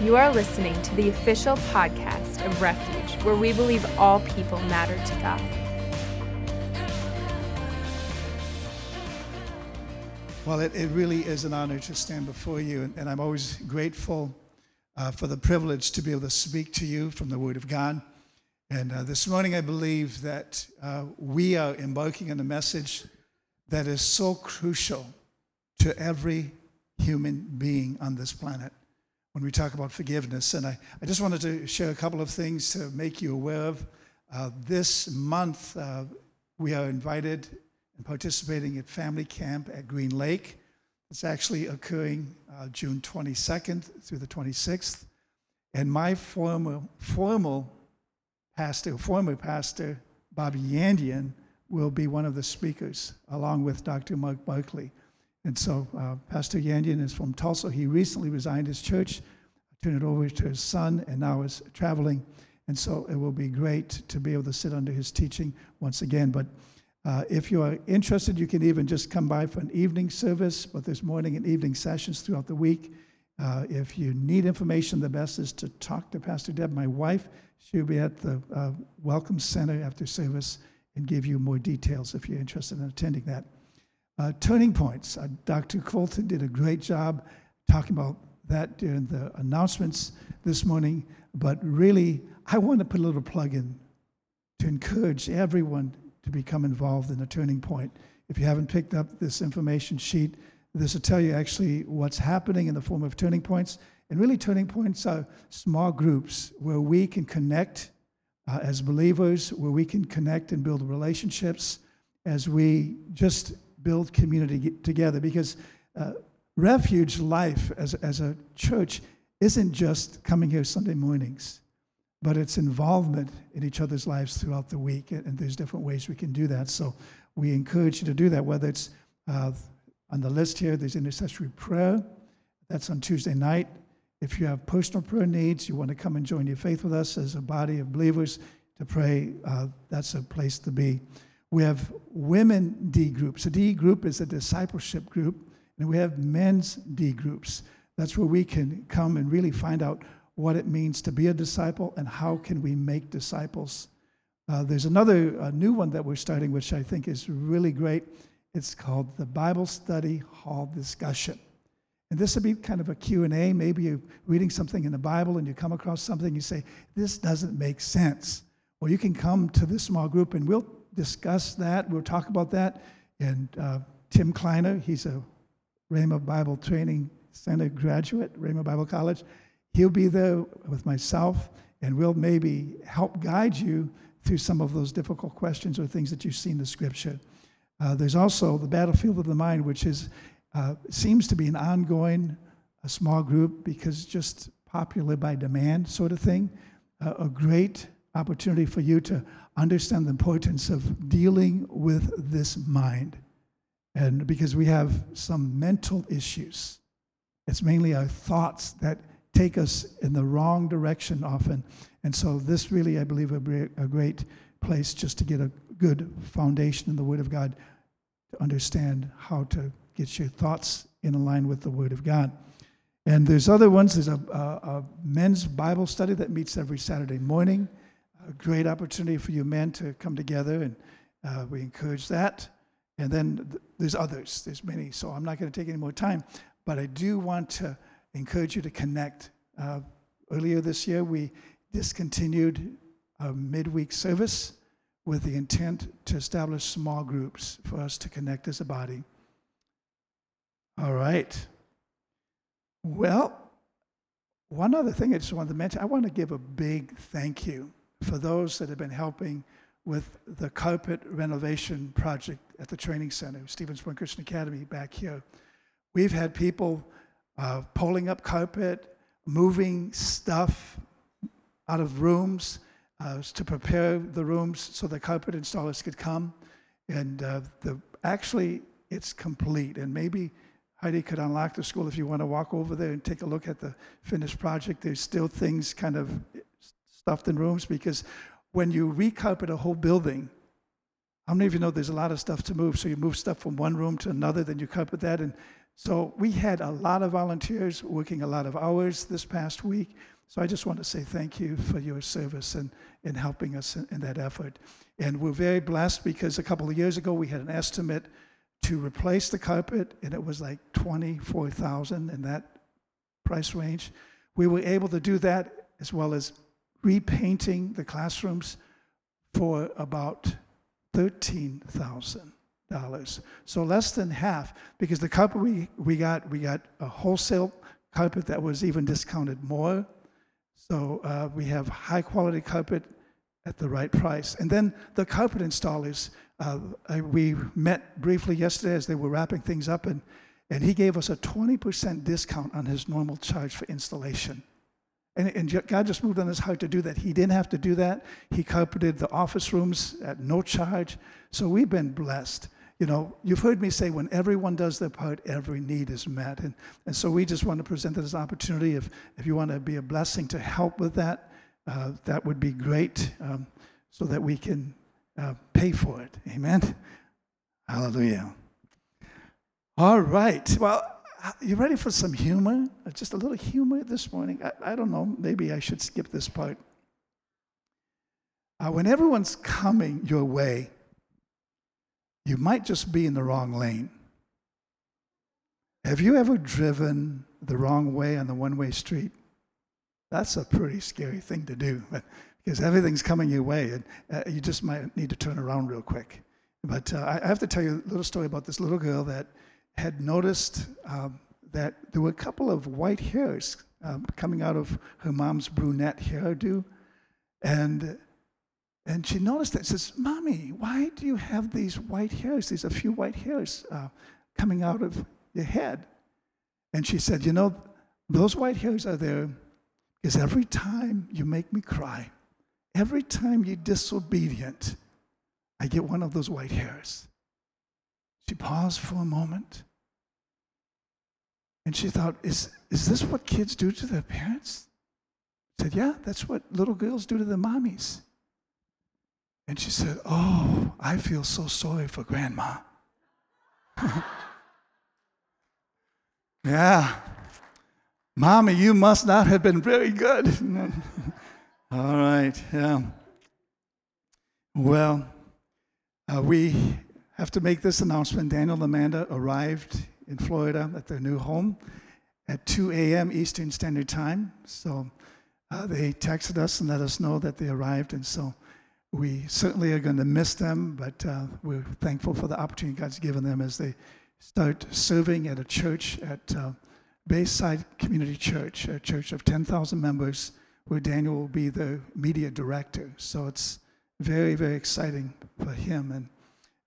You are listening to the official podcast of Refuge, where we believe all people matter to God. Well, it, it really is an honor to stand before you, and, and I'm always grateful uh, for the privilege to be able to speak to you from the Word of God. And uh, this morning, I believe that uh, we are embarking on a message that is so crucial to every human being on this planet when we talk about forgiveness. And I, I just wanted to share a couple of things to make you aware of. Uh, this month, uh, we are invited and participating at family camp at Green Lake. It's actually occurring uh, June 22nd through the 26th. And my former, formal pastor, former pastor, Bobby Yandian, will be one of the speakers, along with Dr. Mark Barkley. And so uh, Pastor Yandian is from Tulsa. He recently resigned his church, turned it over to his son, and now is traveling. And so it will be great to be able to sit under his teaching once again. But uh, if you are interested, you can even just come by for an evening service, but there's morning and evening sessions throughout the week. Uh, if you need information, the best is to talk to Pastor Deb, my wife. She'll be at the uh, Welcome Center after service and give you more details if you're interested in attending that. Uh, turning points. Uh, Dr. Colton did a great job talking about that during the announcements this morning, but really, I want to put a little plug in to encourage everyone to become involved in a turning point. If you haven't picked up this information sheet, this will tell you actually what's happening in the form of turning points. And really, turning points are small groups where we can connect uh, as believers, where we can connect and build relationships as we just build community together. Because uh, refuge life as, as a church isn't just coming here Sunday mornings but it's involvement in each other's lives throughout the week. And there's different ways we can do that. So we encourage you to do that, whether it's uh, on the list here, there's intercessory prayer. That's on Tuesday night. If you have personal prayer needs, you want to come and join your faith with us as a body of believers to pray, uh, that's a place to be. We have women D groups. A D group is a discipleship group, and we have men's D groups. That's where we can come and really find out what it means to be a disciple and how can we make disciples. Uh, there's another uh, new one that we're starting, which I think is really great. It's called the Bible Study Hall Discussion. And this will be kind of a Q&A. Maybe you're reading something in the Bible and you come across something, you say, this doesn't make sense. Well, you can come to this small group and we'll discuss that. We'll talk about that. And uh, Tim Kleiner, he's a Rhema Bible Training Center graduate, Rhema Bible College. He'll be there with myself, and we'll maybe help guide you through some of those difficult questions or things that you see in the scripture. Uh, there's also the battlefield of the mind, which is uh, seems to be an ongoing, a small group because just popular by demand sort of thing. Uh, a great opportunity for you to understand the importance of dealing with this mind. And because we have some mental issues, it's mainly our thoughts that take us in the wrong direction often. And so, this really, I believe, would be a great place just to get a good foundation in the Word of God to understand how to get your thoughts in line with the Word of God. And there's other ones. There's a, a, a men's Bible study that meets every Saturday morning. A great opportunity for you men to come together, and uh, we encourage that. And then th- there's others. There's many. So I'm not going to take any more time, but I do want to encourage you to connect. Uh, earlier this year, we discontinued a midweek service with the intent to establish small groups for us to connect as a body. All right. Well, one other thing I just wanted to mention I want to give a big thank you for those that have been helping with the carpet renovation project at the training center, Stevens Point Christian Academy back here. We've had people uh, pulling up carpet, moving stuff out of rooms uh, to prepare the rooms so the carpet installers could come. And uh, the, actually, it's complete. And maybe Heidi could unlock the school if you want to walk over there and take a look at the finished project. There's still things kind of in rooms because when you recarpet a whole building, how many of you know there's a lot of stuff to move? So you move stuff from one room to another, then you carpet that, and So we had a lot of volunteers working a lot of hours this past week. So I just want to say thank you for your service and in helping us in, in that effort. And we're very blessed because a couple of years ago we had an estimate to replace the carpet, and it was like 24,000 in that price range. We were able to do that as well as repainting the classrooms for about $13,000. So less than half, because the carpet we, we got, we got a wholesale carpet that was even discounted more. So uh, we have high quality carpet at the right price. And then the carpet installers, uh, I, we met briefly yesterday as they were wrapping things up, and, and he gave us a 20% discount on his normal charge for installation. And, and God just moved on his heart to do that. He didn't have to do that. He carpeted the office rooms at no charge. So we've been blessed. You know, you've heard me say when everyone does their part, every need is met. And, and so we just want to present this opportunity. If, if you want to be a blessing to help with that, uh, that would be great um, so that we can uh, pay for it. Amen. Hallelujah. All right. Well, you ready for some humor? Uh, just a little humor this morning? I, I don't know. Maybe I should skip this part. Uh, when everyone's coming your way, you might just be in the wrong lane. Have you ever driven the wrong way on the one way street? That's a pretty scary thing to do because everything's coming your way and uh, you just might need to turn around real quick. But uh, I have to tell you a little story about this little girl that had noticed um, that there were a couple of white hairs um, coming out of her mom's brunette hairdo. And, and she noticed that. She says, Mommy, why do you have these white hairs? These a few white hairs uh, coming out of your head. And she said, You know, those white hairs are there because every time you make me cry, every time you're disobedient, I get one of those white hairs. She paused for a moment and she thought, is, is this what kids do to their parents? I said, Yeah, that's what little girls do to their mommies. And she said, Oh, I feel so sorry for grandma. yeah. Mommy, you must not have been very good. All right, yeah. Well, uh, we have to make this announcement. Daniel and Amanda arrived in Florida at their new home at 2 a.m. Eastern Standard Time. So uh, they texted us and let us know that they arrived. And so we certainly are going to miss them, but uh, we're thankful for the opportunity God's given them as they start serving at a church at uh, Bayside Community Church, a church of 10,000 members, where Daniel will be the media director. So it's very, very exciting for him. And,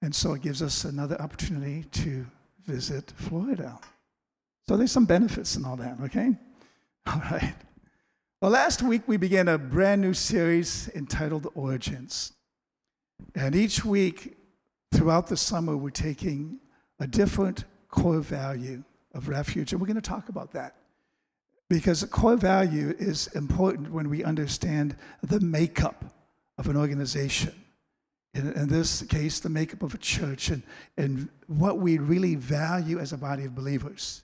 and so it gives us another opportunity to visit Florida. So there's some benefits and all that, okay? All right. Well, last week we began a brand new series entitled Origins. And each week throughout the summer, we're taking a different core value of refuge. And we're going to talk about that because a core value is important when we understand the makeup of an organization in, in, this case, the makeup of a church and, and what we really value as a body of believers.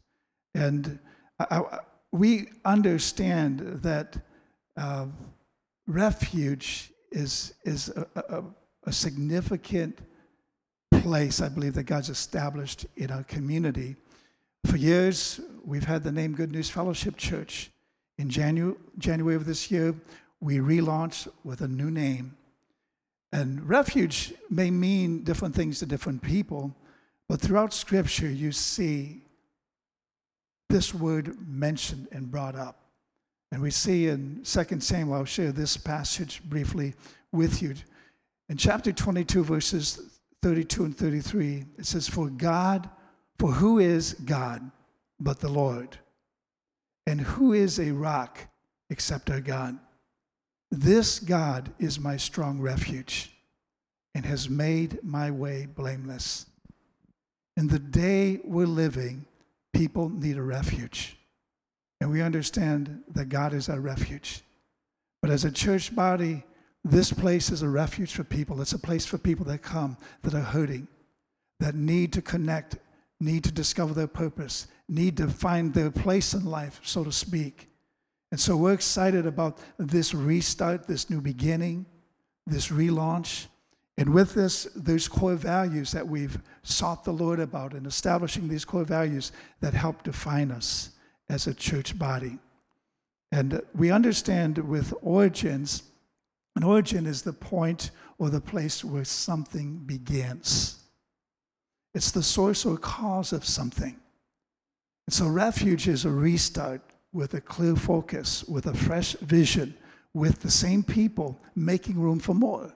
And I, I, we understand that uh, refuge is, is a, a, a significant place, I believe, that God's established in our community. For years, we've had the name Good News Fellowship Church. In Janu- January of this year, we relaunched with a new name and refuge may mean different things to different people, but throughout Scripture, you see this word mentioned and brought up. And we see in 2 Samuel, I'll share this passage briefly with you. In chapter 22, verses 32 and 33, it says, For God, for who is God but the Lord? And who is a rock except our God? This God is my strong refuge and has made my way blameless. In the day we're living, people need a refuge. And we understand that God is our refuge. But as a church body, this place is a refuge for people. It's a place for people that come that are hurting, that need to connect need to discover their purpose, need to find their place in life, so to speak. And so we're excited about this restart, this new beginning, this relaunch. And with this, those core values that we've sought the Lord about and establishing these core values that help define us as a church body. And we understand with origins, an origin is the point or the place where something begins. It's the source or cause of something. And so refuge is a restart with a clear focus, with a fresh vision, with the same people making room for more.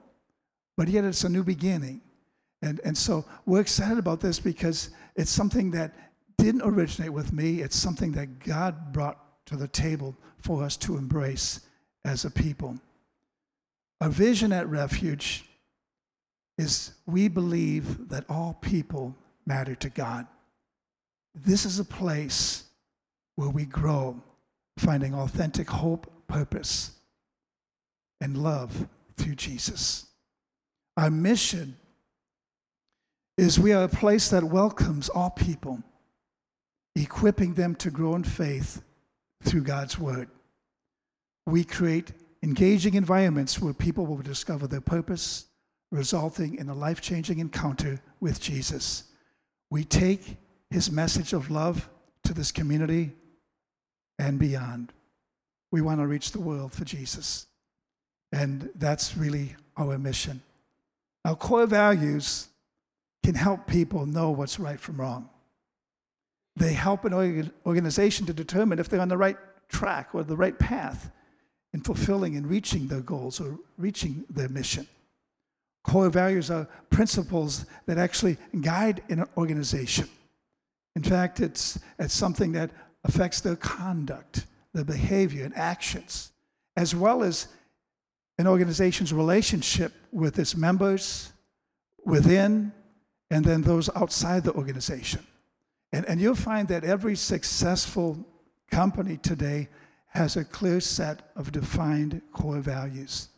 But yet it's a new beginning. And, and so we're excited about this because it's something that didn't originate with me. It's something that God brought to the table for us to embrace as a people. Our vision at Refuge is we believe that all people matter to God. This is a place where we grow, finding authentic hope, purpose, and love through Jesus. Our mission is we are a place that welcomes all people, equipping them to grow in faith through God's Word. We create engaging environments where people will discover their purpose, resulting in a life changing encounter with Jesus. We take his message of love to this community and beyond. We want to reach the world for Jesus. And that's really our mission. Our core values can help people know what's right from wrong. They help an organization to determine if they're on the right track or the right path in fulfilling and reaching their goals or reaching their mission. Core values are principles that actually guide an organization. In fact, it's, it's something that affects their conduct, their behavior, and actions, as well as an organization's relationship with its members within and then those outside the organization. And, and you'll find that every successful company today has a clear set of defined core values.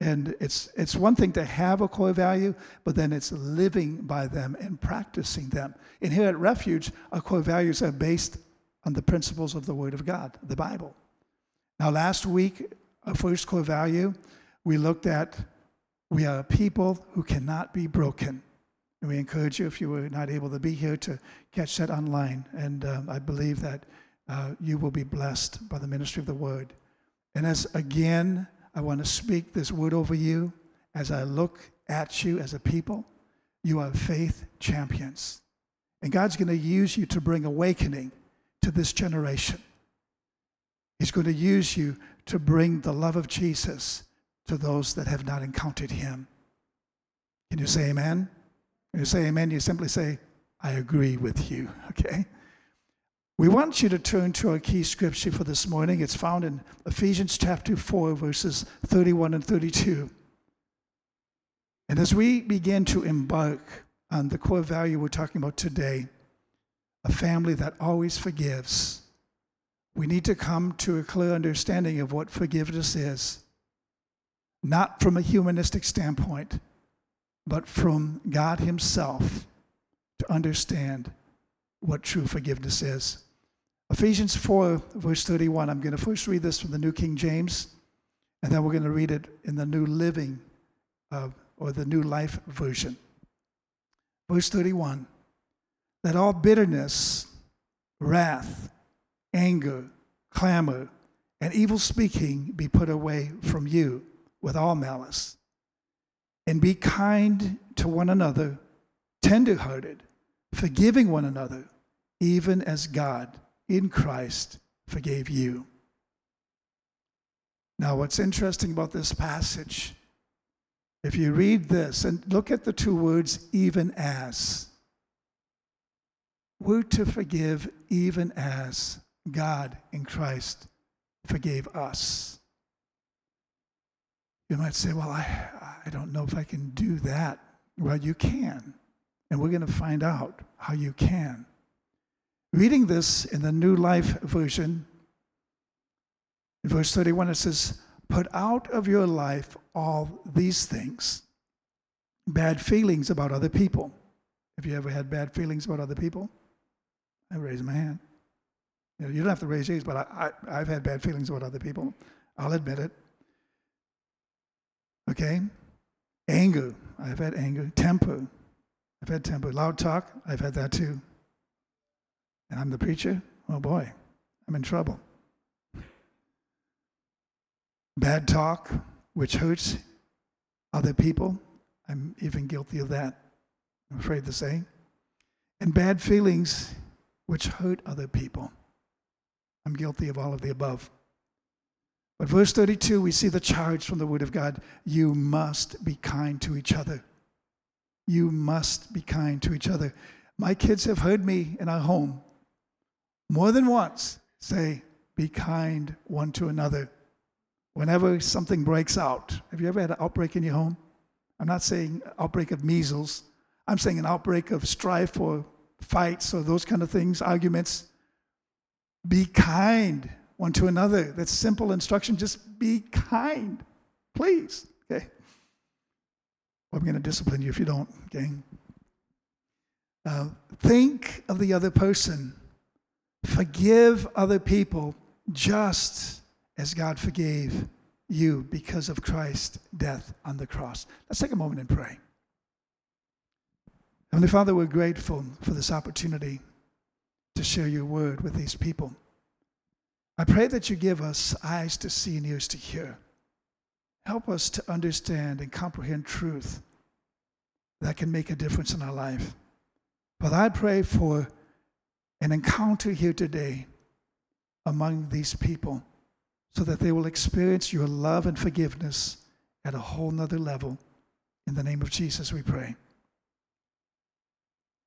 And it's, it's one thing to have a core value, but then it's living by them and practicing them. And here at Refuge, our core values are based on the principles of the Word of God, the Bible. Now, last week, our first core value, we looked at we are a people who cannot be broken. And we encourage you, if you were not able to be here, to catch that online. And um, I believe that uh, you will be blessed by the ministry of the word. And as again, I want to speak this word over you as I look at you as a people. You are faith champions. And God's going to use you to bring awakening to this generation. He's going to use you to bring the love of Jesus to those that have not encountered him. Can you say amen? When you say amen, you simply say, I agree with you, okay? We want you to turn to our key scripture for this morning. It's found in Ephesians chapter 4, verses 31 and 32. And as we begin to embark on the core value we're talking about today, a family that always forgives, we need to come to a clear understanding of what forgiveness is, not from a humanistic standpoint, but from God Himself to understand what true forgiveness is. Ephesians 4, verse 31. I'm going to first read this from the New King James, and then we're going to read it in the New Living uh, or the New Life Version. Verse 31 Let all bitterness, wrath, anger, clamor, and evil speaking be put away from you with all malice. And be kind to one another, tenderhearted, forgiving one another, even as God in Christ forgave you. Now, what's interesting about this passage, if you read this and look at the two words, even as, we're to forgive even as God in Christ forgave us. You might say, well, I, I don't know if I can do that. Well, you can. And we're going to find out how you can. Reading this in the New Life Version, in verse 31, it says, Put out of your life all these things bad feelings about other people. Have you ever had bad feelings about other people? I raise my hand. You, know, you don't have to raise yours, but I, I, I've had bad feelings about other people. I'll admit it. Okay? Anger. I've had anger. Temper. I've had temper. Loud talk. I've had that too. And I'm the preacher. Oh boy, I'm in trouble. Bad talk, which hurts other people. I'm even guilty of that, I'm afraid to say. And bad feelings, which hurt other people. I'm guilty of all of the above. But verse 32, we see the charge from the Word of God you must be kind to each other. You must be kind to each other. My kids have heard me in our home more than once say, Be kind one to another. Whenever something breaks out, have you ever had an outbreak in your home? I'm not saying outbreak of measles. I'm saying an outbreak of strife or fights or those kind of things, arguments. Be kind one to another. That's simple instruction. Just be kind, please. Okay. I'm going to discipline you if you don't, gang. Uh, think of the other person. Forgive other people just as God forgave you because of Christ's death on the cross. Let's take a moment and pray. Heavenly Father, we're grateful for this opportunity to share your word with these people. I pray that you give us eyes to see and ears to hear. Help us to understand and comprehend truth that can make a difference in our life. Father, I pray for an encounter here today among these people so that they will experience your love and forgiveness at a whole nother level. In the name of Jesus, we pray.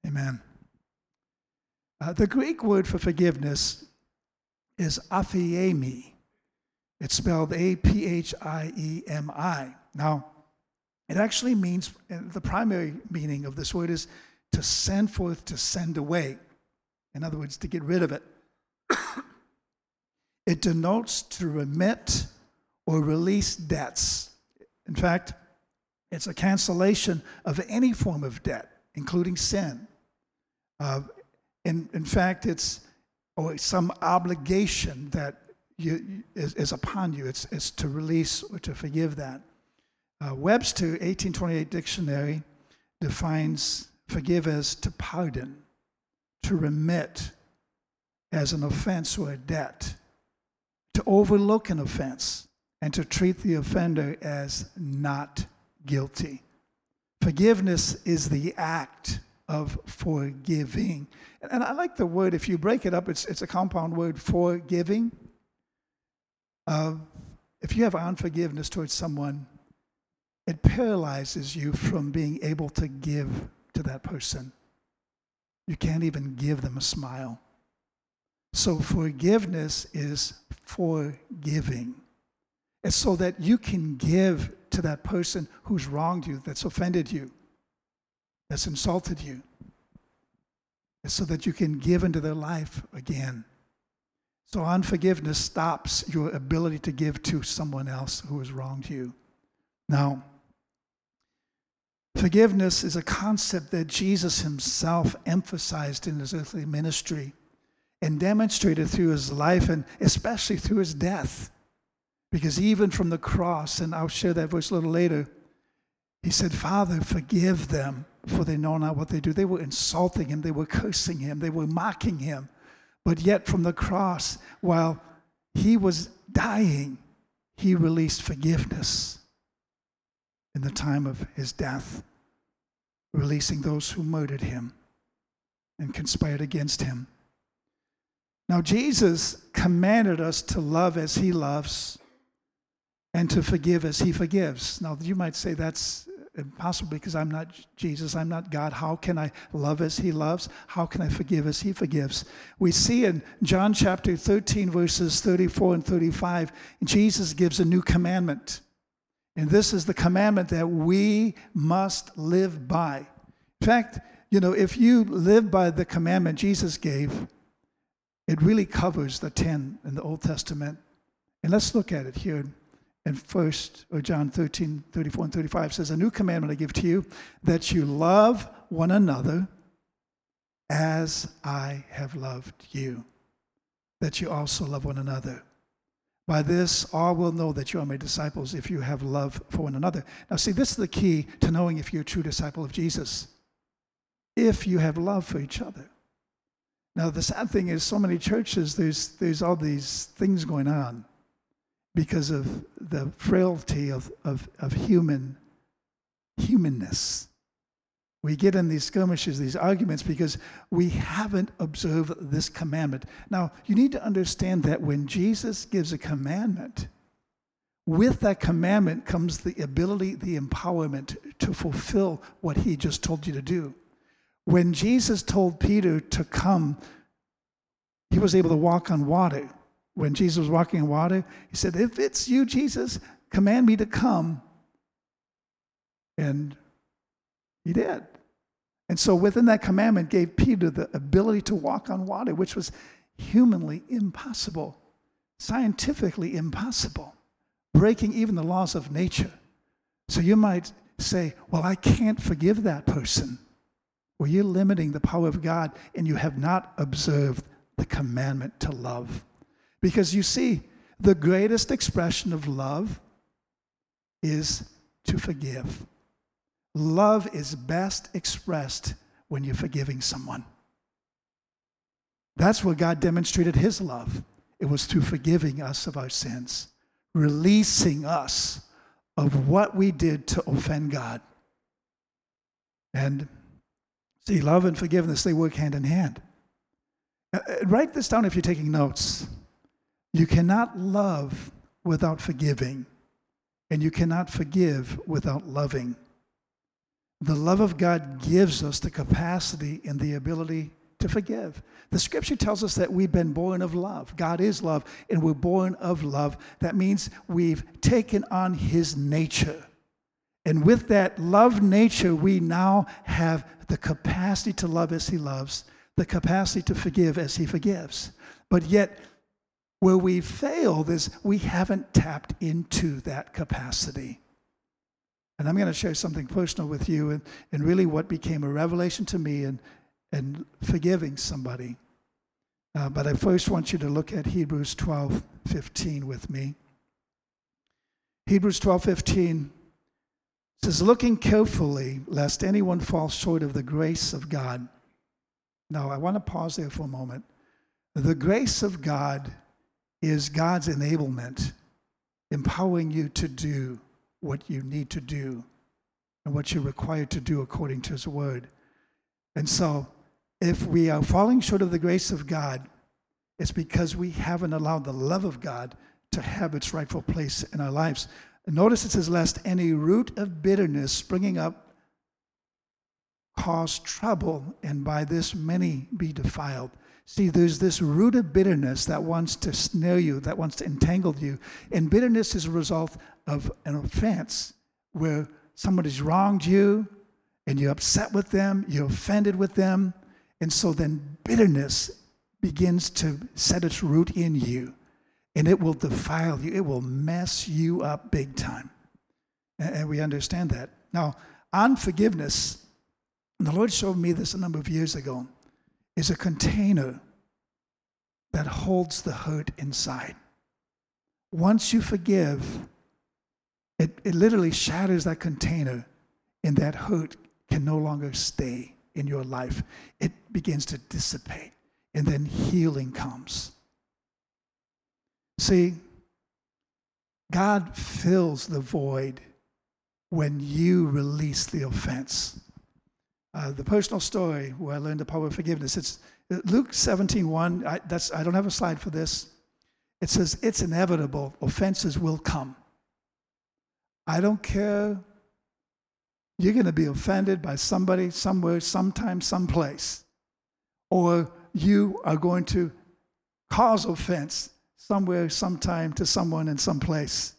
Amen. Uh, the Greek word for forgiveness is aphiemi. It's spelled A P H I E M I. Now, it actually means, the primary meaning of this word is to send forth, to send away. In other words, to get rid of it. it denotes to remit or release debts. In fact, it's a cancellation of any form of debt, including sin. Uh, in, in fact, it's or some obligation that you, is, is upon you. It's, it's to release or to forgive that. Uh, Webster 1828 dictionary defines forgive as to pardon, to remit as an offense or a debt, to overlook an offense, and to treat the offender as not guilty. Forgiveness is the act of forgiving. And I like the word, if you break it up, it's, it's a compound word, forgiving. Uh, if you have unforgiveness towards someone, it paralyzes you from being able to give to that person. You can't even give them a smile. So, forgiveness is forgiving. It's so that you can give to that person who's wronged you, that's offended you, that's insulted you. So that you can give into their life again. So, unforgiveness stops your ability to give to someone else who has wronged you. Now, Forgiveness is a concept that Jesus himself emphasized in his earthly ministry and demonstrated through his life and especially through his death. Because even from the cross, and I'll share that verse a little later, he said, Father, forgive them, for they know not what they do. They were insulting him, they were cursing him, they were mocking him. But yet, from the cross, while he was dying, he released forgiveness in the time of his death, releasing those who murdered him and conspired against him. Now, Jesus commanded us to love as he loves and to forgive as he forgives. Now, you might say that's impossible because I'm not Jesus, I'm not God. How can I love as he loves? How can I forgive as he forgives? We see in John chapter 13, verses 34 and 35, Jesus gives a new commandment. And this is the commandment that we must live by. In fact, you know, if you live by the commandment Jesus gave, it really covers the 10 in the Old Testament. And let's look at it here in first or John 13, 34 and 35 says, A new commandment I give to you, that you love one another as I have loved you, that you also love one another. By this, all will know that you are my disciples if you have love for one another. Now, see, this is the key to knowing if you're a true disciple of Jesus. If you have love for each other. Now, the sad thing is, so many churches, there's, there's all these things going on because of the frailty of, of, of human humanness. We get in these skirmishes, these arguments, because we haven't observed this commandment. Now, you need to understand that when Jesus gives a commandment, with that commandment comes the ability, the empowerment to fulfill what he just told you to do. When Jesus told Peter to come, he was able to walk on water. When Jesus was walking on water, he said, If it's you, Jesus, command me to come. And he did. And so within that commandment gave Peter the ability to walk on water, which was humanly impossible, scientifically impossible, breaking even the laws of nature. So you might say, Well, I can't forgive that person. Well, you're limiting the power of God and you have not observed the commandment to love. Because you see, the greatest expression of love is to forgive. Love is best expressed when you're forgiving someone. That's where God demonstrated his love. It was through forgiving us of our sins, releasing us of what we did to offend God. And see, love and forgiveness, they work hand in hand. Uh, uh, write this down if you're taking notes. You cannot love without forgiving, and you cannot forgive without loving. The love of God gives us the capacity and the ability to forgive. The scripture tells us that we've been born of love. God is love, and we're born of love. That means we've taken on his nature. And with that love nature, we now have the capacity to love as he loves, the capacity to forgive as he forgives. But yet, where we failed is we haven't tapped into that capacity. And I'm going to share something personal with you and, and really what became a revelation to me and, and forgiving somebody. Uh, but I first want you to look at Hebrews 12 15 with me. Hebrews 12 15 says, Looking carefully, lest anyone fall short of the grace of God. Now, I want to pause there for a moment. The grace of God is God's enablement, empowering you to do what you need to do and what you're required to do according to His Word. And so, if we are falling short of the grace of God, it's because we haven't allowed the love of God to have its rightful place in our lives. Notice it says, Lest any root of bitterness springing up cause trouble, and by this many be defiled. See, there's this root of bitterness that wants to snare you, that wants to entangle you. And bitterness is a result of an offense where somebody's wronged you and you're upset with them, you're offended with them. And so then bitterness begins to set its root in you and it will defile you, it will mess you up big time. And we understand that. Now, unforgiveness, the Lord showed me this a number of years ago is a container that holds the hurt inside. Once you forgive, it, it literally shatters that container, and that hurt can no longer stay in your life. It begins to dissipate, and then healing comes. See, God fills the void when you release the offense. Uh, the personal story where I learned the power of forgiveness. It's Luke 17, 1. I, that's, I don't have a slide for this. It says, It's inevitable. Offenses will come. I don't care. You're going to be offended by somebody, somewhere, sometime, someplace. Or you are going to cause offense somewhere, sometime to someone in some place.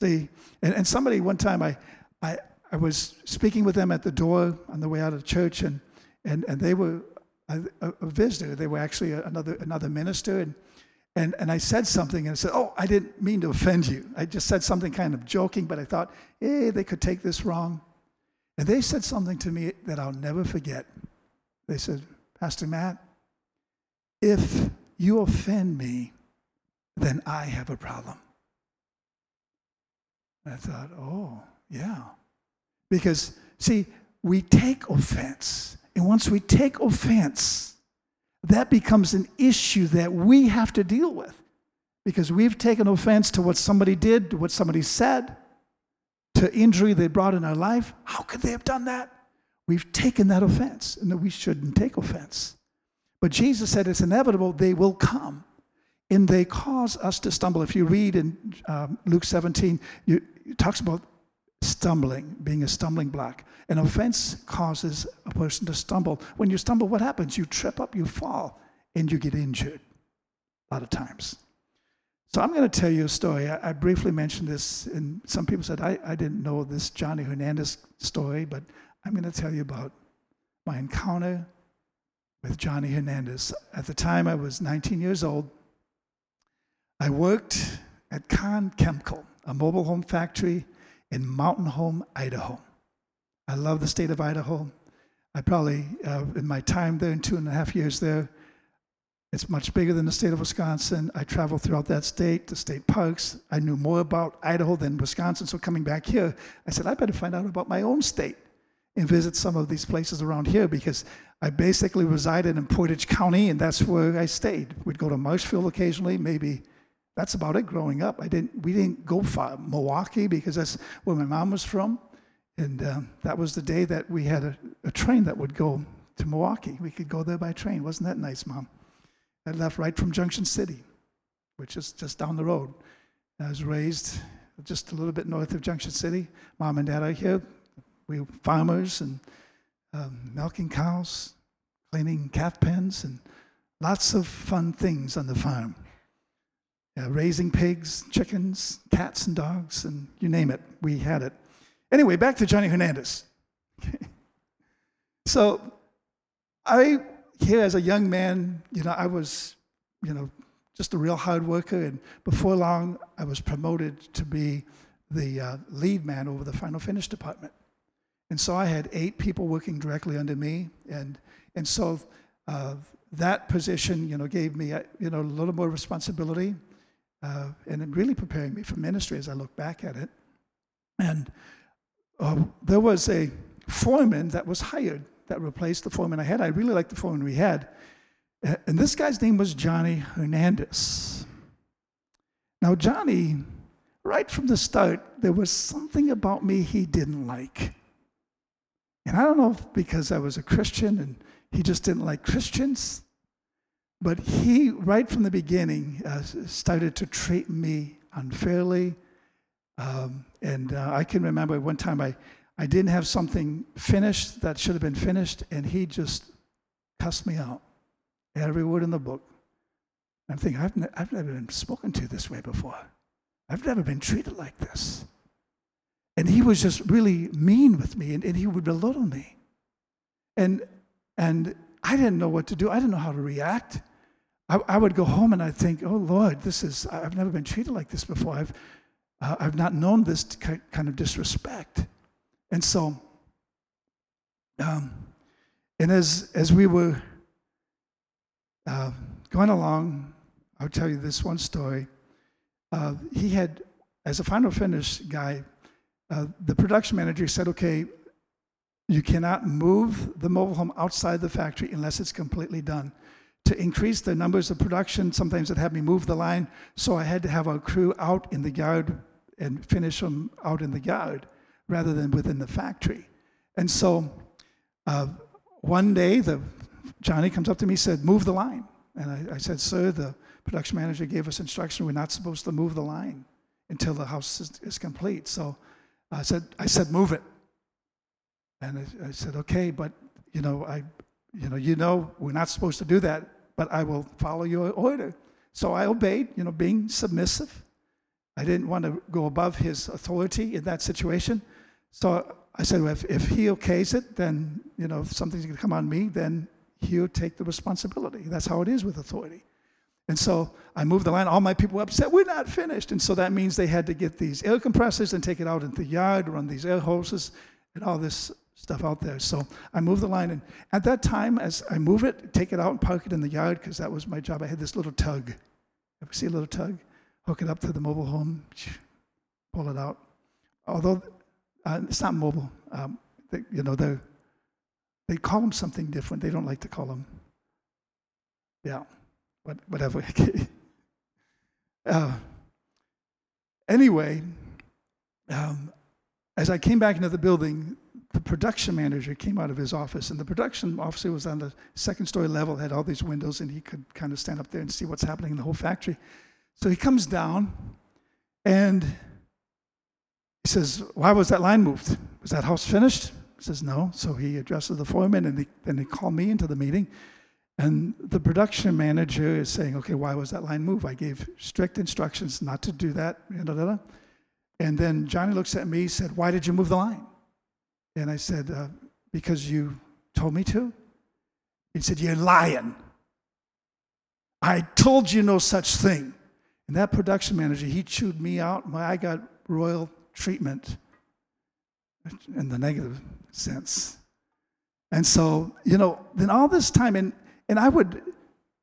See, and, and somebody one time I, I, I was speaking with them at the door on the way out of church, and, and, and they were a, a visitor. They were actually another, another minister. And, and, and I said something and I said, Oh, I didn't mean to offend you. I just said something kind of joking, but I thought, Hey, they could take this wrong. And they said something to me that I'll never forget. They said, Pastor Matt, if you offend me, then I have a problem. I thought, oh, yeah. Because, see, we take offense. And once we take offense, that becomes an issue that we have to deal with. Because we've taken offense to what somebody did, to what somebody said, to injury they brought in our life. How could they have done that? We've taken that offense, and that we shouldn't take offense. But Jesus said it's inevitable, they will come. And they cause us to stumble. If you read in um, Luke 17, you, it talks about stumbling, being a stumbling block. An offense causes a person to stumble. When you stumble, what happens? You trip up, you fall, and you get injured a lot of times. So I'm going to tell you a story. I, I briefly mentioned this, and some people said I, I didn't know this Johnny Hernandez story, but I'm going to tell you about my encounter with Johnny Hernandez. At the time, I was 19 years old. I worked at Kahn Chemical, a mobile home factory in Mountain Home, Idaho. I love the state of Idaho. I probably, uh, in my time there, in two and a half years there, it's much bigger than the state of Wisconsin. I traveled throughout that state, the state parks. I knew more about Idaho than Wisconsin. So coming back here, I said, I better find out about my own state and visit some of these places around here because I basically resided in Portage County and that's where I stayed. We'd go to Marshfield occasionally, maybe that's about it growing up. I didn't, we didn't go far. Milwaukee, because that's where my mom was from. And um, that was the day that we had a, a, train that would go to Milwaukee. We could go there by train. Wasn't that nice, Mom? I left right from Junction City, which is just down the road. I was raised just a little bit north of Junction City. Mom and Dad are here. We were farmers and um, milking cows, cleaning calf pens, and lots of fun things on the farm yeah, raising pigs, chickens, cats, and dogs, and you name it, we had it. Anyway, back to Johnny Hernandez. so, I, here as a young man, you know, I was, you know, just a real hard worker, and before long, I was promoted to be the uh, lead man over the final finish department. And so I had eight people working directly under me, and and so uh, that position, you know, gave me, you know, a little more responsibility uh, and it really preparing me for ministry as I look back at it. And uh, there was a foreman that was hired that replaced the foreman I had. I really liked the foreman we had. And this guy's name was Johnny Hernandez. Now, Johnny, right from the start, there was something about me he didn't like. And I don't know if because I was a Christian and he just didn't like Christians, but he, right from the beginning, uh, started to treat me unfairly. Um, and uh, I can remember one time I, I didn't have something finished that should have been finished, and he just cussed me out. Every word in the book. I'm thinking, I've, ne- I've never been spoken to this way before. I've never been treated like this. And he was just really mean with me, and, and he would belittle me. And, and I didn't know what to do. I didn't know how to react. I, I would go home and I'd think, oh Lord, this is, I've never been treated like this before. I've, uh, I've not known this kind of disrespect. And so, um, and as, as we were uh, going along, I'll tell you this one story. Uh, he had, as a final finish guy, uh, the production manager said, okay, you cannot move the mobile home outside the factory unless it's completely done to increase the numbers of production. Sometimes it had me move the line, so I had to have our crew out in the yard and finish them out in the yard rather than within the factory. And so uh, one day, the Johnny comes up to me and said, "Move the line." And I, I, said, "Sir, the production manager gave us instruction. We're not supposed to move the line until the house is, is complete." So I said, "I said, move it." And I, I said, "Okay, but you know, I you know, you know, we're not supposed to do that, but I will follow your order. So I obeyed, you know, being submissive. I didn't want to go above his authority in that situation. So I said, well, if, if he okays it, then, you know, if something's going to come on me, then he'll take the responsibility. That's how it is with authority. And so I moved the line. All my people were upset. We're not finished. And so that means they had to get these air compressors and take it out into the yard, run these air hoses, and all this stuff out there. So I move the line, and at that time, as I move it, take it out and park it in the yard because that was my job. I had this little tug. Ever see a little tug? Hook it up to the mobile home, pull it out. Although uh, it's not mobile, um, they, you know they they call them something different. They don't like to call them. Yeah, what, whatever. uh, anyway, um, as I came back into the building, the production manager came out of his office, and the production officer was on the second story level, had all these windows, and he could kind of stand up there and see what's happening in the whole factory. So he comes down, and he says, Why was that line moved? Was that house finished? He says, No. So he addresses the foreman, and then he called me into the meeting. And the production manager is saying, Okay, why was that line moved? I gave strict instructions not to do that. And then Johnny looks at me, said, Why did you move the line? And I said, uh, Because you told me to. He said, You're lying. I told you no such thing. And that production manager, he chewed me out. I got royal treatment in the negative sense. And so, you know, then all this time, and, and I would,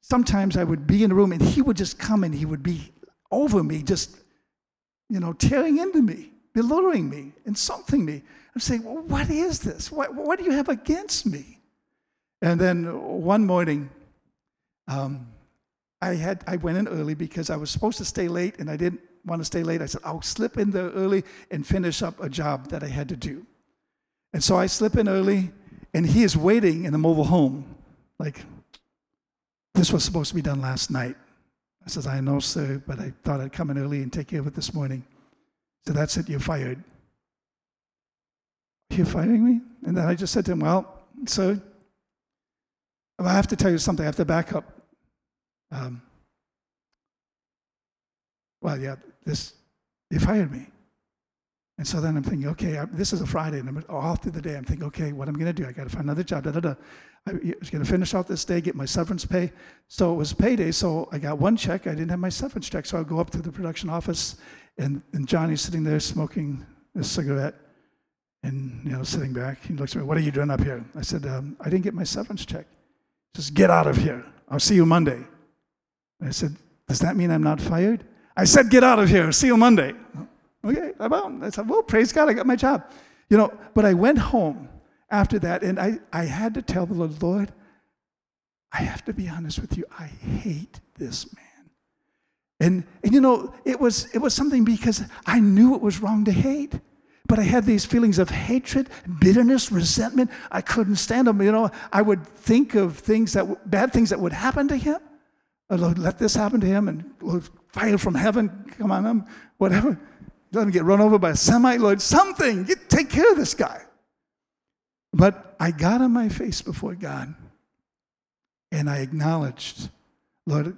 sometimes I would be in a room and he would just come and he would be over me, just, you know, tearing into me, belittling me, insulting me. I'm saying, well, what is this? What, what do you have against me? And then one morning, um, I had I went in early because I was supposed to stay late and I didn't want to stay late. I said I'll slip in there early and finish up a job that I had to do. And so I slip in early, and he is waiting in the mobile home, like this was supposed to be done last night. I says, I know, sir, but I thought I'd come in early and take care of it this morning. So that's it, you're fired. You're firing me? And then I just said to him, Well, so I have to tell you something. I have to back up. Um, well, yeah, this, they fired me. And so then I'm thinking, okay, I, this is a Friday, and I'm all through the day. I'm thinking, okay, what am I going to do? I got to find another job. Da, da, da. I was going to finish out this day, get my severance pay. So it was payday. So I got one check. I didn't have my severance check. So I go up to the production office, and, and Johnny's sitting there smoking a cigarette, and you know, sitting back. He looks at me. What are you doing up here? I said, um, I didn't get my severance check. Just get out of here. I'll see you Monday. And I said, does that mean I'm not fired? I said, get out of here. See you Monday. Okay, well, I said, well, praise God, I got my job. You know, but I went home after that and I, I had to tell the Lord, Lord, I have to be honest with you, I hate this man. And, and you know, it was, it was something because I knew it was wrong to hate. But I had these feelings of hatred, bitterness, resentment. I couldn't stand them. You know, I would think of things that, bad things that would happen to him. Oh, Lord, let this happen to him and fire from heaven come on him, whatever. Let him get run over by a semi, Lord, something. Get, take care of this guy. But I got on my face before God and I acknowledged, Lord,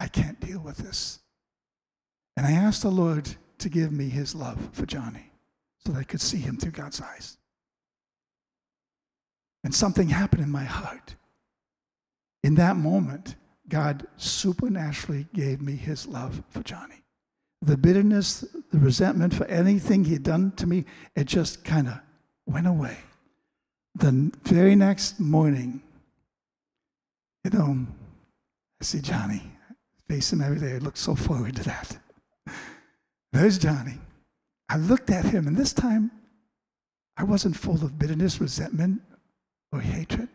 I can't deal with this. And I asked the Lord to give me his love for Johnny so I could see him through God's eyes. And something happened in my heart. In that moment, God supernaturally gave me his love for Johnny. The bitterness, the resentment for anything he had done to me, it just kind of went away. The very next morning, you know, I see Johnny, face him every day. I look so forward to that. There's Johnny. I looked at him, and this time I wasn't full of bitterness, resentment, or hatred.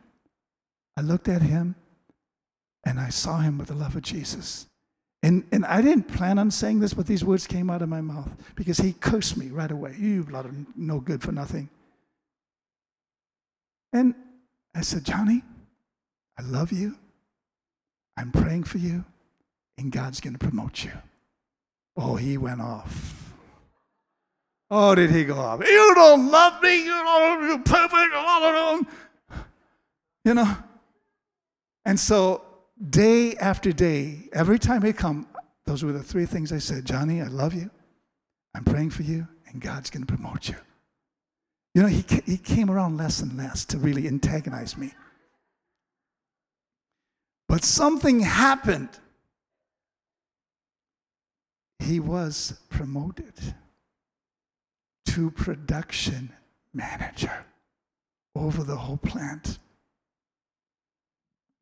I looked at him and I saw him with the love of Jesus. And, and I didn't plan on saying this, but these words came out of my mouth because he cursed me right away. You lot of no good for nothing. And I said, Johnny, I love you. I'm praying for you, and God's going to promote you. Oh, he went off. Oh, did he go off? You don't love me. You don't. You're perfect. You know. And so day after day, every time he come, those were the three things I said. Johnny, I love you. I'm praying for you, and God's going to promote you. You know, he, he came around less and less to really antagonize me. But something happened. He was promoted to production manager. over the whole plant.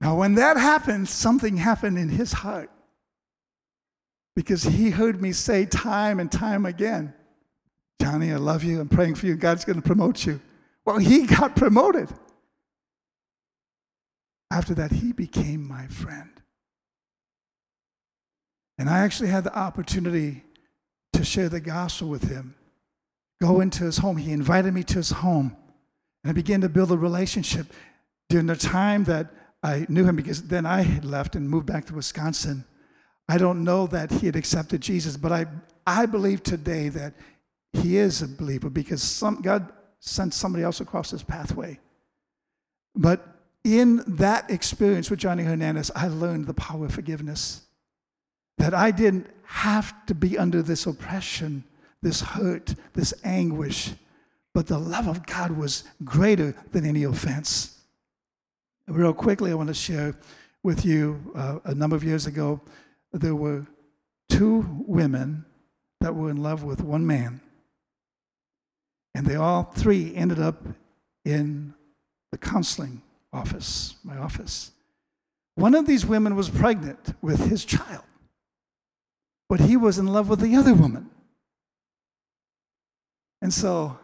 Now, when that happened, something happened in his heart because he heard me say time and time again, Johnny, I love you. I'm praying for you. God's going to promote you. Well, he got promoted. After that, he became my friend. And I actually had the opportunity to share the gospel with him, go into his home. He invited me to his home, and I began to build a relationship during the time that I knew him because then I had left and moved back to Wisconsin. I don't know that he had accepted Jesus, but I, I believe today that he is a believer because some, God sent somebody else across his pathway. But in that experience with Johnny Hernandez, I learned the power of forgiveness. That I didn't have to be under this oppression, this hurt, this anguish, but the love of God was greater than any offense. Real quickly, I want to share with you uh, a number of years ago, there were two women that were in love with one man. And they all three ended up in the counseling office, my office. One of these women was pregnant with his child, but he was in love with the other woman. And so,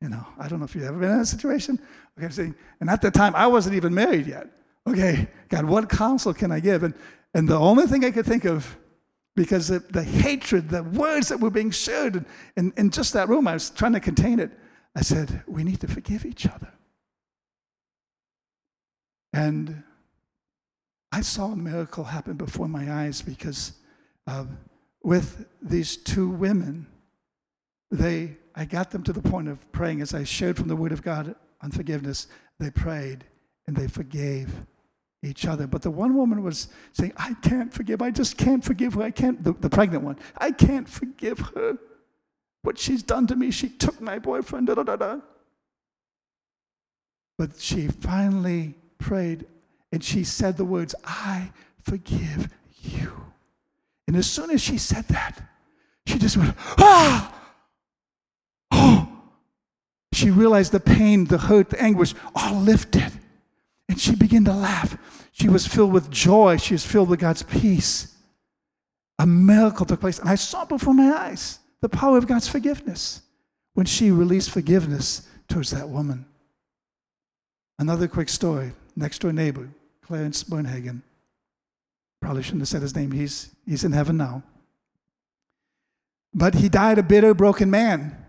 you know, I don't know if you've ever been in a situation. Okay, I'm saying, and at that time I wasn't even married yet. Okay, God, what counsel can I give? And and the only thing I could think of, because the, the hatred, the words that were being shared in, in just that room, I was trying to contain it. I said, we need to forgive each other. And I saw a miracle happen before my eyes because uh, with these two women, they, I got them to the point of praying as I shared from the Word of God on forgiveness. They prayed and they forgave each other. But the one woman was saying, I can't forgive. I just can't forgive her. I can't, the, the pregnant one, I can't forgive her. What she's done to me, she took my boyfriend, da da da da. But she finally prayed and she said the words, I forgive you. And as soon as she said that, she just went, ah! She realized the pain, the hurt, the anguish all lifted. And she began to laugh. She was filled with joy. She was filled with God's peace. A miracle took place. And I saw before my eyes the power of God's forgiveness when she released forgiveness towards that woman. Another quick story next door neighbor, Clarence Bernhagen. Probably shouldn't have said his name. He's, he's in heaven now. But he died a bitter, broken man.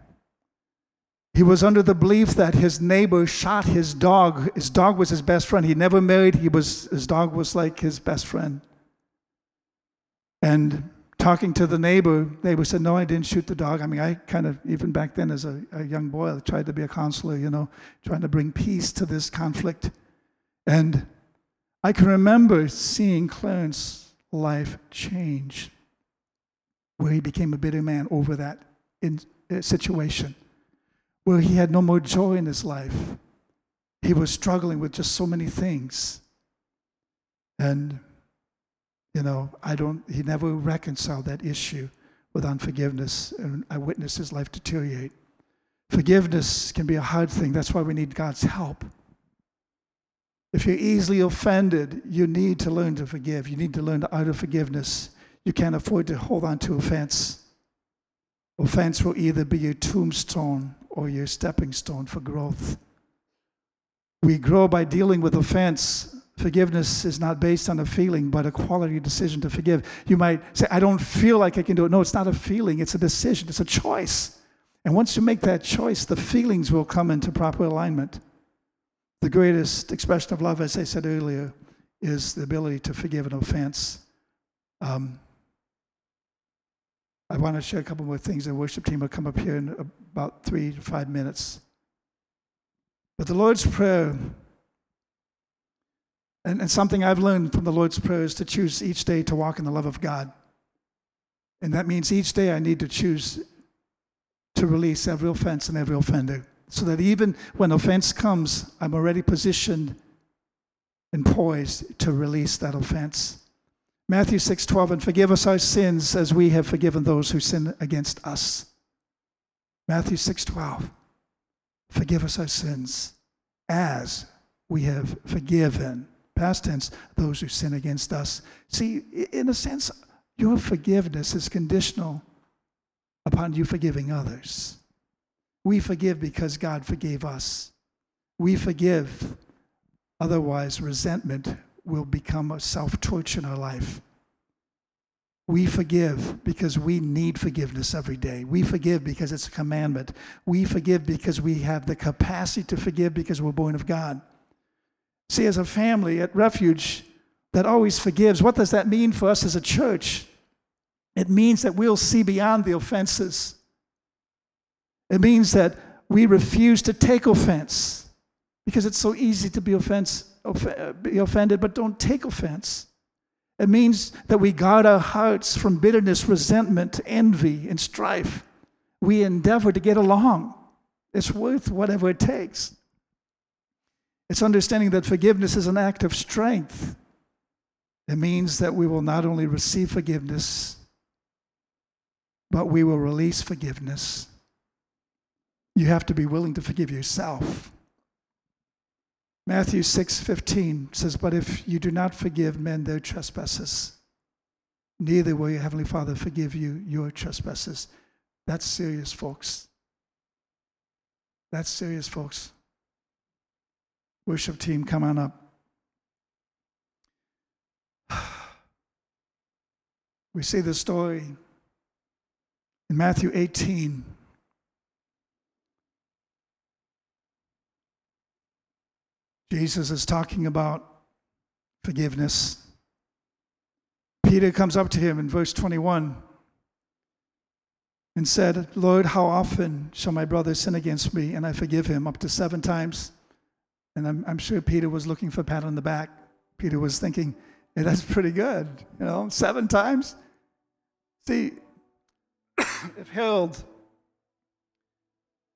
He was under the belief that his neighbor shot his dog. His dog was his best friend. He never married. He was, his dog was like his best friend. And talking to the neighbor, neighbor said, No, I didn't shoot the dog. I mean, I kind of, even back then as a, a young boy, I tried to be a counselor, you know, trying to bring peace to this conflict. And I can remember seeing Clarence's life change, where he became a bitter man over that in, uh, situation where he had no more joy in his life. He was struggling with just so many things. And, you know, I don't, he never reconciled that issue with unforgiveness. And I witnessed his life deteriorate. Forgiveness can be a hard thing. That's why we need God's help. If you're easily offended, you need to learn to forgive. You need to learn art of forgiveness. You can't afford to hold on to offense. Offense will either be your tombstone or your stepping stone for growth. We grow by dealing with offense. Forgiveness is not based on a feeling, but a quality decision to forgive. You might say, I don't feel like I can do it. No, it's not a feeling, it's a decision, it's a choice. And once you make that choice, the feelings will come into proper alignment. The greatest expression of love, as I said earlier, is the ability to forgive an offense. Um, I want to share a couple more things. The worship team will come up here in about three to five minutes. But the Lord's Prayer, and, and something I've learned from the Lord's Prayer is to choose each day to walk in the love of God. And that means each day I need to choose to release every offense and every offender. So that even when offense comes, I'm already positioned and poised to release that offense. Matthew 6:12 and forgive us our sins as we have forgiven those who sin against us. Matthew 6:12 Forgive us our sins as we have forgiven, past tense, those who sin against us. See, in a sense, your forgiveness is conditional upon you forgiving others. We forgive because God forgave us. We forgive, otherwise, resentment will become a self torch in our life. We forgive because we need forgiveness every day. We forgive because it's a commandment. We forgive because we have the capacity to forgive because we're born of God. See, as a family at Refuge that always forgives, what does that mean for us as a church? It means that we'll see beyond the offenses. It means that we refuse to take offense because it's so easy to be, offense, be offended, but don't take offense. It means that we guard our hearts from bitterness, resentment, envy, and strife. We endeavor to get along. It's worth whatever it takes. It's understanding that forgiveness is an act of strength. It means that we will not only receive forgiveness, but we will release forgiveness. You have to be willing to forgive yourself. Matthew 6:15 says, "But if you do not forgive men their trespasses, neither will your heavenly Father forgive you your trespasses." That's serious, folks. That's serious, folks. Worship team, come on up. We see the story in Matthew 18. Jesus is talking about forgiveness. Peter comes up to him in verse 21 and said, Lord, how often shall my brother sin against me and I forgive him? Up to seven times. And I'm, I'm sure Peter was looking for a pat on the back. Peter was thinking, hey, that's pretty good. You know, seven times. See, if Harold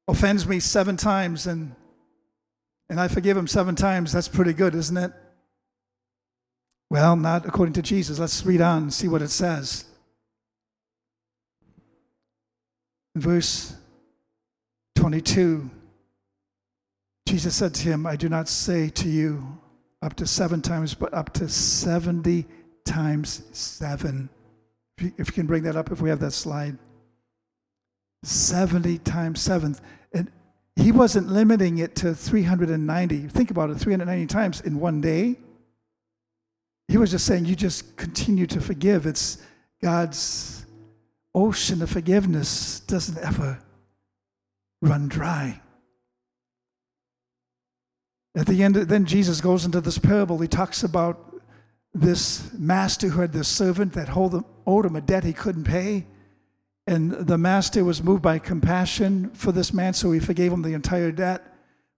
offends me seven times and and I forgive him seven times, that's pretty good, isn't it? Well, not according to Jesus. Let's read on and see what it says. Verse 22, Jesus said to him, I do not say to you up to seven times, but up to 70 times seven. If you, if you can bring that up, if we have that slide. 70 times seven. He wasn't limiting it to 390. Think about it 390 times in one day. He was just saying, you just continue to forgive. It's God's ocean of forgiveness doesn't ever run dry. At the end, then Jesus goes into this parable. He talks about this master who had this servant that owed him a debt he couldn't pay. And the master was moved by compassion for this man, so he forgave him the entire debt.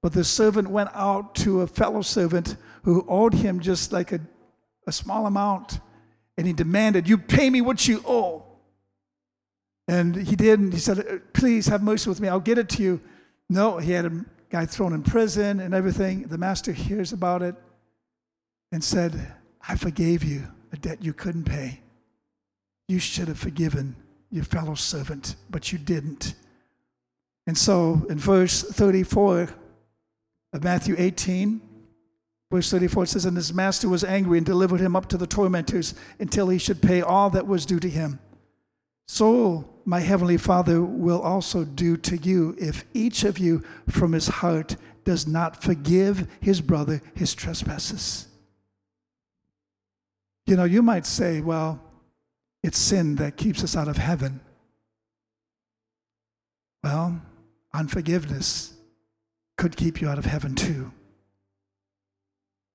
But the servant went out to a fellow servant who owed him just like a, a small amount, and he demanded, You pay me what you owe. And he did, and he said, Please have mercy with me, I'll get it to you. No, he had a guy thrown in prison and everything. The master hears about it and said, I forgave you a debt you couldn't pay. You should have forgiven your fellow servant, but you didn't. And so in verse 34 of Matthew 18, verse 34, it says, And his master was angry and delivered him up to the tormentors until he should pay all that was due to him. So my heavenly Father will also do to you if each of you from his heart does not forgive his brother his trespasses. You know, you might say, well, it's sin that keeps us out of heaven. Well, unforgiveness could keep you out of heaven too.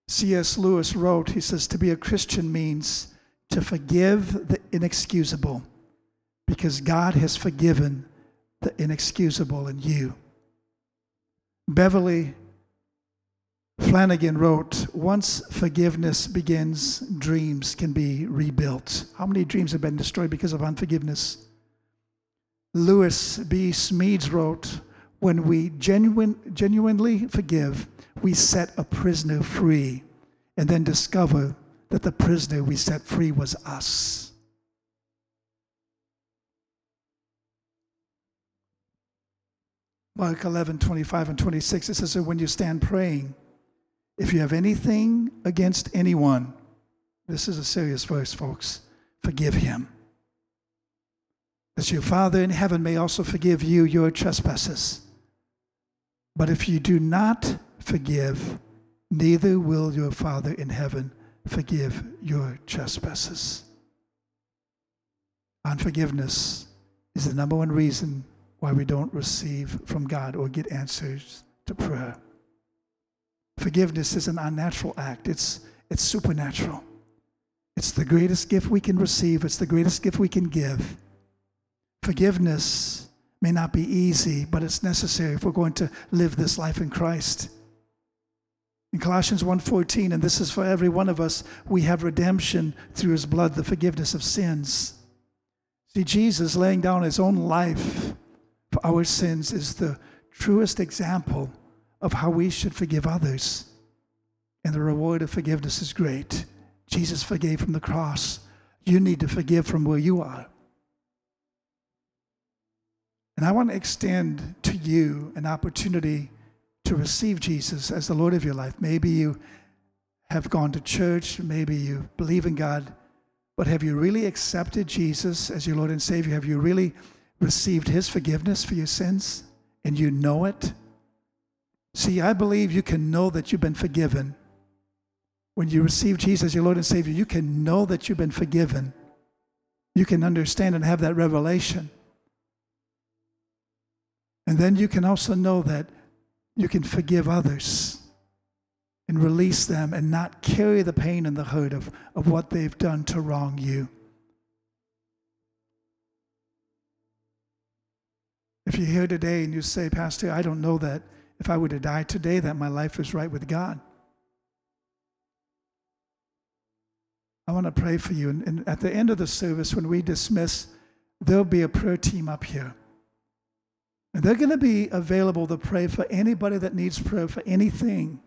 C.S. Lewis wrote, he says, to be a Christian means to forgive the inexcusable because God has forgiven the inexcusable in you. Beverly Flanigan wrote, Once forgiveness begins, dreams can be rebuilt. How many dreams have been destroyed because of unforgiveness? Lewis B. Smedes wrote, When we genuine, genuinely forgive, we set a prisoner free and then discover that the prisoner we set free was us. Mark 11, 25 and 26, it says, So when you stand praying, if you have anything against anyone, this is a serious verse, folks, forgive him. That your Father in heaven may also forgive you your trespasses. But if you do not forgive, neither will your Father in heaven forgive your trespasses. Unforgiveness is the number one reason why we don't receive from God or get answers to prayer. Forgiveness is an unnatural act, it's, it's supernatural. It's the greatest gift we can receive, it's the greatest gift we can give. Forgiveness may not be easy, but it's necessary if we're going to live this life in Christ. In Colossians 1:14, and this is for every one of us, we have redemption through his blood, the forgiveness of sins. See, Jesus laying down his own life for our sins is the truest example of how we should forgive others. And the reward of forgiveness is great. Jesus forgave from the cross. You need to forgive from where you are. And I want to extend to you an opportunity to receive Jesus as the Lord of your life. Maybe you have gone to church, maybe you believe in God, but have you really accepted Jesus as your Lord and Savior? Have you really received His forgiveness for your sins and you know it? See, I believe you can know that you've been forgiven. When you receive Jesus as your Lord and Savior, you can know that you've been forgiven. You can understand and have that revelation. And then you can also know that you can forgive others and release them and not carry the pain and the hurt of, of what they've done to wrong you. If you're here today and you say, Pastor, I don't know that if I were to die today, that my life is right with God. I want to pray for you. And, and at the end of the service, when we dismiss, there'll be a prayer team up here. And they're going to be available to pray for anybody that needs prayer for anything.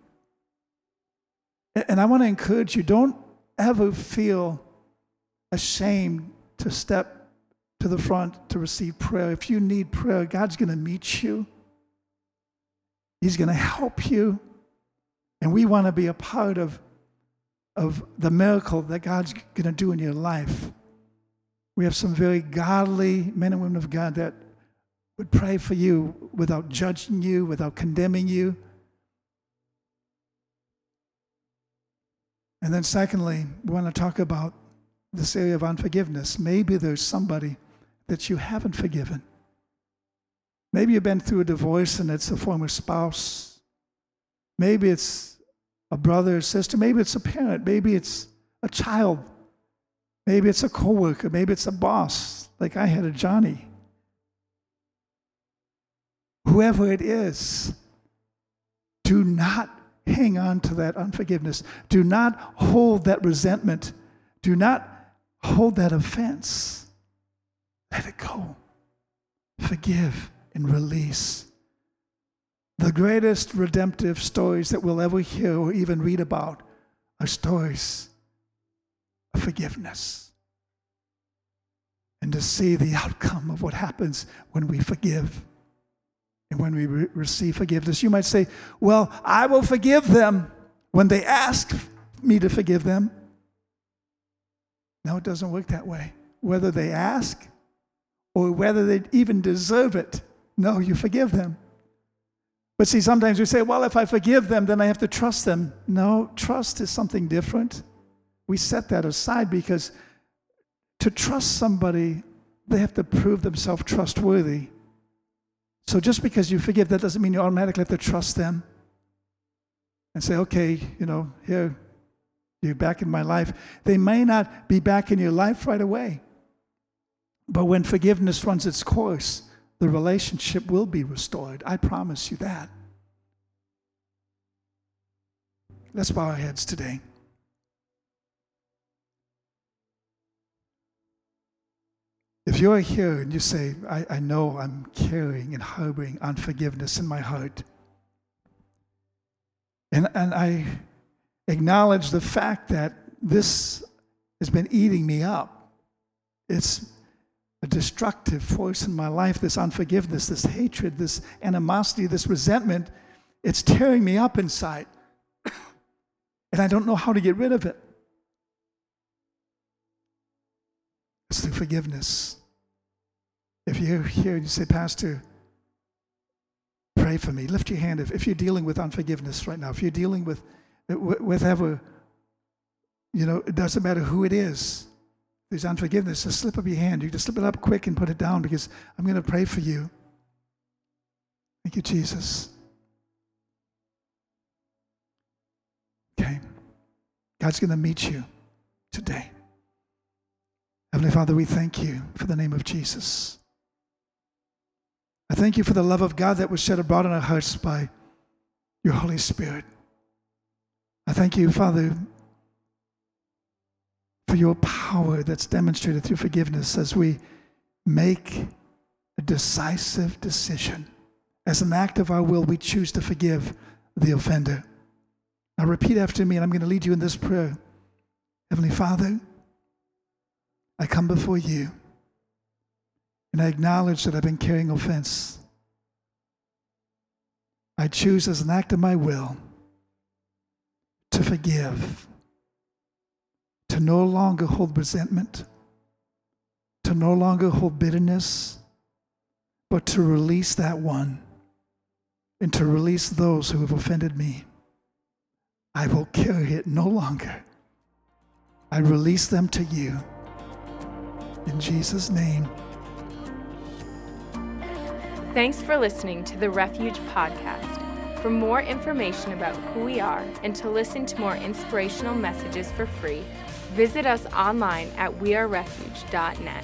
And I want to encourage you don't ever feel ashamed to step to the front to receive prayer. If you need prayer, God's going to meet you, He's going to help you. And we want to be a part of, of the miracle that God's going to do in your life. We have some very godly men and women of God that would pray for you without judging you, without condemning you. And then, secondly, we want to talk about this area of unforgiveness. Maybe there's somebody that you haven't forgiven. Maybe you've been through a divorce and it's a former spouse. Maybe it's a brother or sister. Maybe it's a parent. Maybe it's a child. Maybe it's a coworker. Maybe it's a boss, like I had a Johnny whoever it is, do not hang on to that unforgiveness. Do not hold that resentment. Do not hold that offense. Let it go. Forgive and release. The greatest redemptive stories that we'll ever hear or even read about are stories of forgiveness. And to see the outcome of what happens when we forgive. And when we re- receive forgiveness, you might say, Well, I will forgive them when they ask me to forgive them. No, it doesn't work that way. Whether they ask or whether they even deserve it, no, you forgive them. But see, sometimes we say, well, if I forgive them, then I have to trust them. No, trust is something different. We set that aside because to trust somebody, they have to prove themselves trustworthy. So just because you forgive, that doesn't mean you automatically have to trust them and say, okay, you know, here, you're back in my life. They may not be back in your life right away. But when forgiveness runs its course, the relationship will be restored. I promise you that. Let's bow our heads today. If you're here and you say, I, I know I'm carrying and harboring unforgiveness in my heart, and, and I acknowledge the fact that this has been eating me up, it's, a destructive force in my life, this unforgiveness, this hatred, this animosity, this resentment, it's tearing me up inside. and I don't know how to get rid of it. It's through forgiveness. If you're here and you say, Pastor, pray for me, lift your hand. If, if you're dealing with unforgiveness right now, if you're dealing with whatever, you know, it doesn't matter who it is, there's unforgiveness, just slip up your hand. You just slip it up quick and put it down because I'm going to pray for you. Thank you, Jesus. Okay. God's going to meet you today. Heavenly Father, we thank you for the name of Jesus. I thank you for the love of God that was shed abroad in our hearts by your Holy Spirit. I thank you, Father, for your power that's demonstrated through forgiveness as we make a decisive decision. As an act of our will, we choose to forgive the offender. Now, repeat after me, and I'm going to lead you in this prayer. Heavenly Father, I come before you and I acknowledge that I've been carrying offense. I choose as an act of my will to forgive, to no longer hold resentment, to no longer hold bitterness, but to release that one and to release those who have offended me. I will carry it no longer. I release them to you. In Jesus' name. Thanks for listening to the Refuge Podcast. For more information about who we are and to listen to more inspirational messages for free, visit us online at wearerefuge.net.